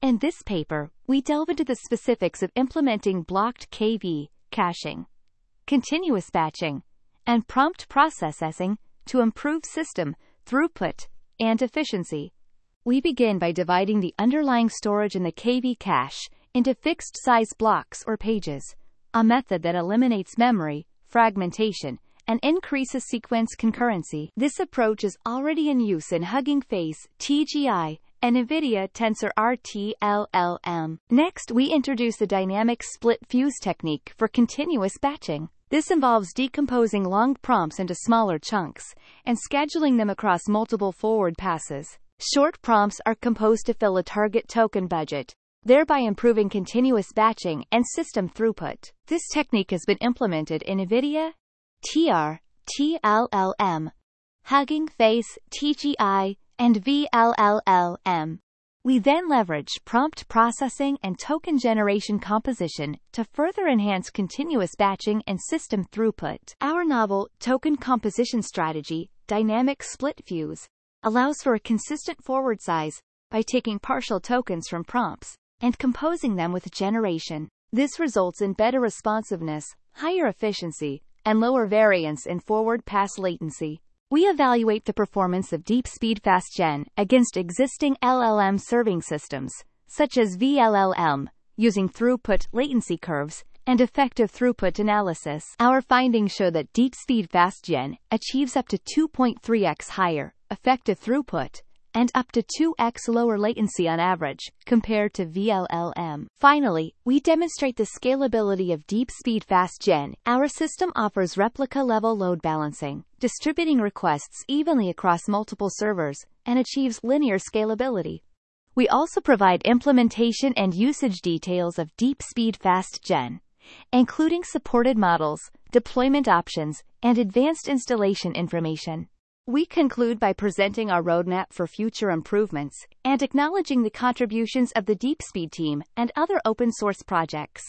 In this paper, we delve into the specifics of implementing blocked KV, caching, continuous batching, and prompt processing to improve system throughput and efficiency. We begin by dividing the underlying storage in the KV cache into fixed-size blocks or pages, a method that eliminates memory, fragmentation, and increases sequence concurrency. This approach is already in use in Hugging Face, TGI, and NVIDIA TensorRT-LLM. Next, we introduce the dynamic SplitFuse technique for continuous batching. This involves decomposing long prompts into smaller chunks and scheduling them across multiple forward passes. Short prompts are composed to fill a target token budget, thereby improving continuous batching and system throughput. This technique has been implemented in NVIDIA TR, TLLM, Hugging Face, TGI, and VLLM. We then leverage prompt processing and token generation composition to further enhance continuous batching and system throughput. Our novel token composition strategy, Dynamic SplitFuse, allows for a consistent forward size by taking partial tokens from prompts and composing them with generation. This results in better responsiveness, higher efficiency, and lower variance in forward pass latency. We evaluate the performance of DeepSpeed FastGen against existing LLM serving systems, such as VLLM, using throughput latency curves and effective throughput analysis. Our findings show that DeepSpeed FastGen achieves up to 2.3x higher effective throughput and up to 2x lower latency on average, compared to VLLM. Finally, we demonstrate the scalability of DeepSpeed FastGen. Our system offers replica-level load balancing, distributing requests evenly across multiple servers, and achieves linear scalability. We also provide implementation and usage details of DeepSpeed FastGen, including supported models, deployment options, and advanced installation information. We conclude by presenting our roadmap for future improvements and acknowledging the contributions of the DeepSpeed team and other open source projects.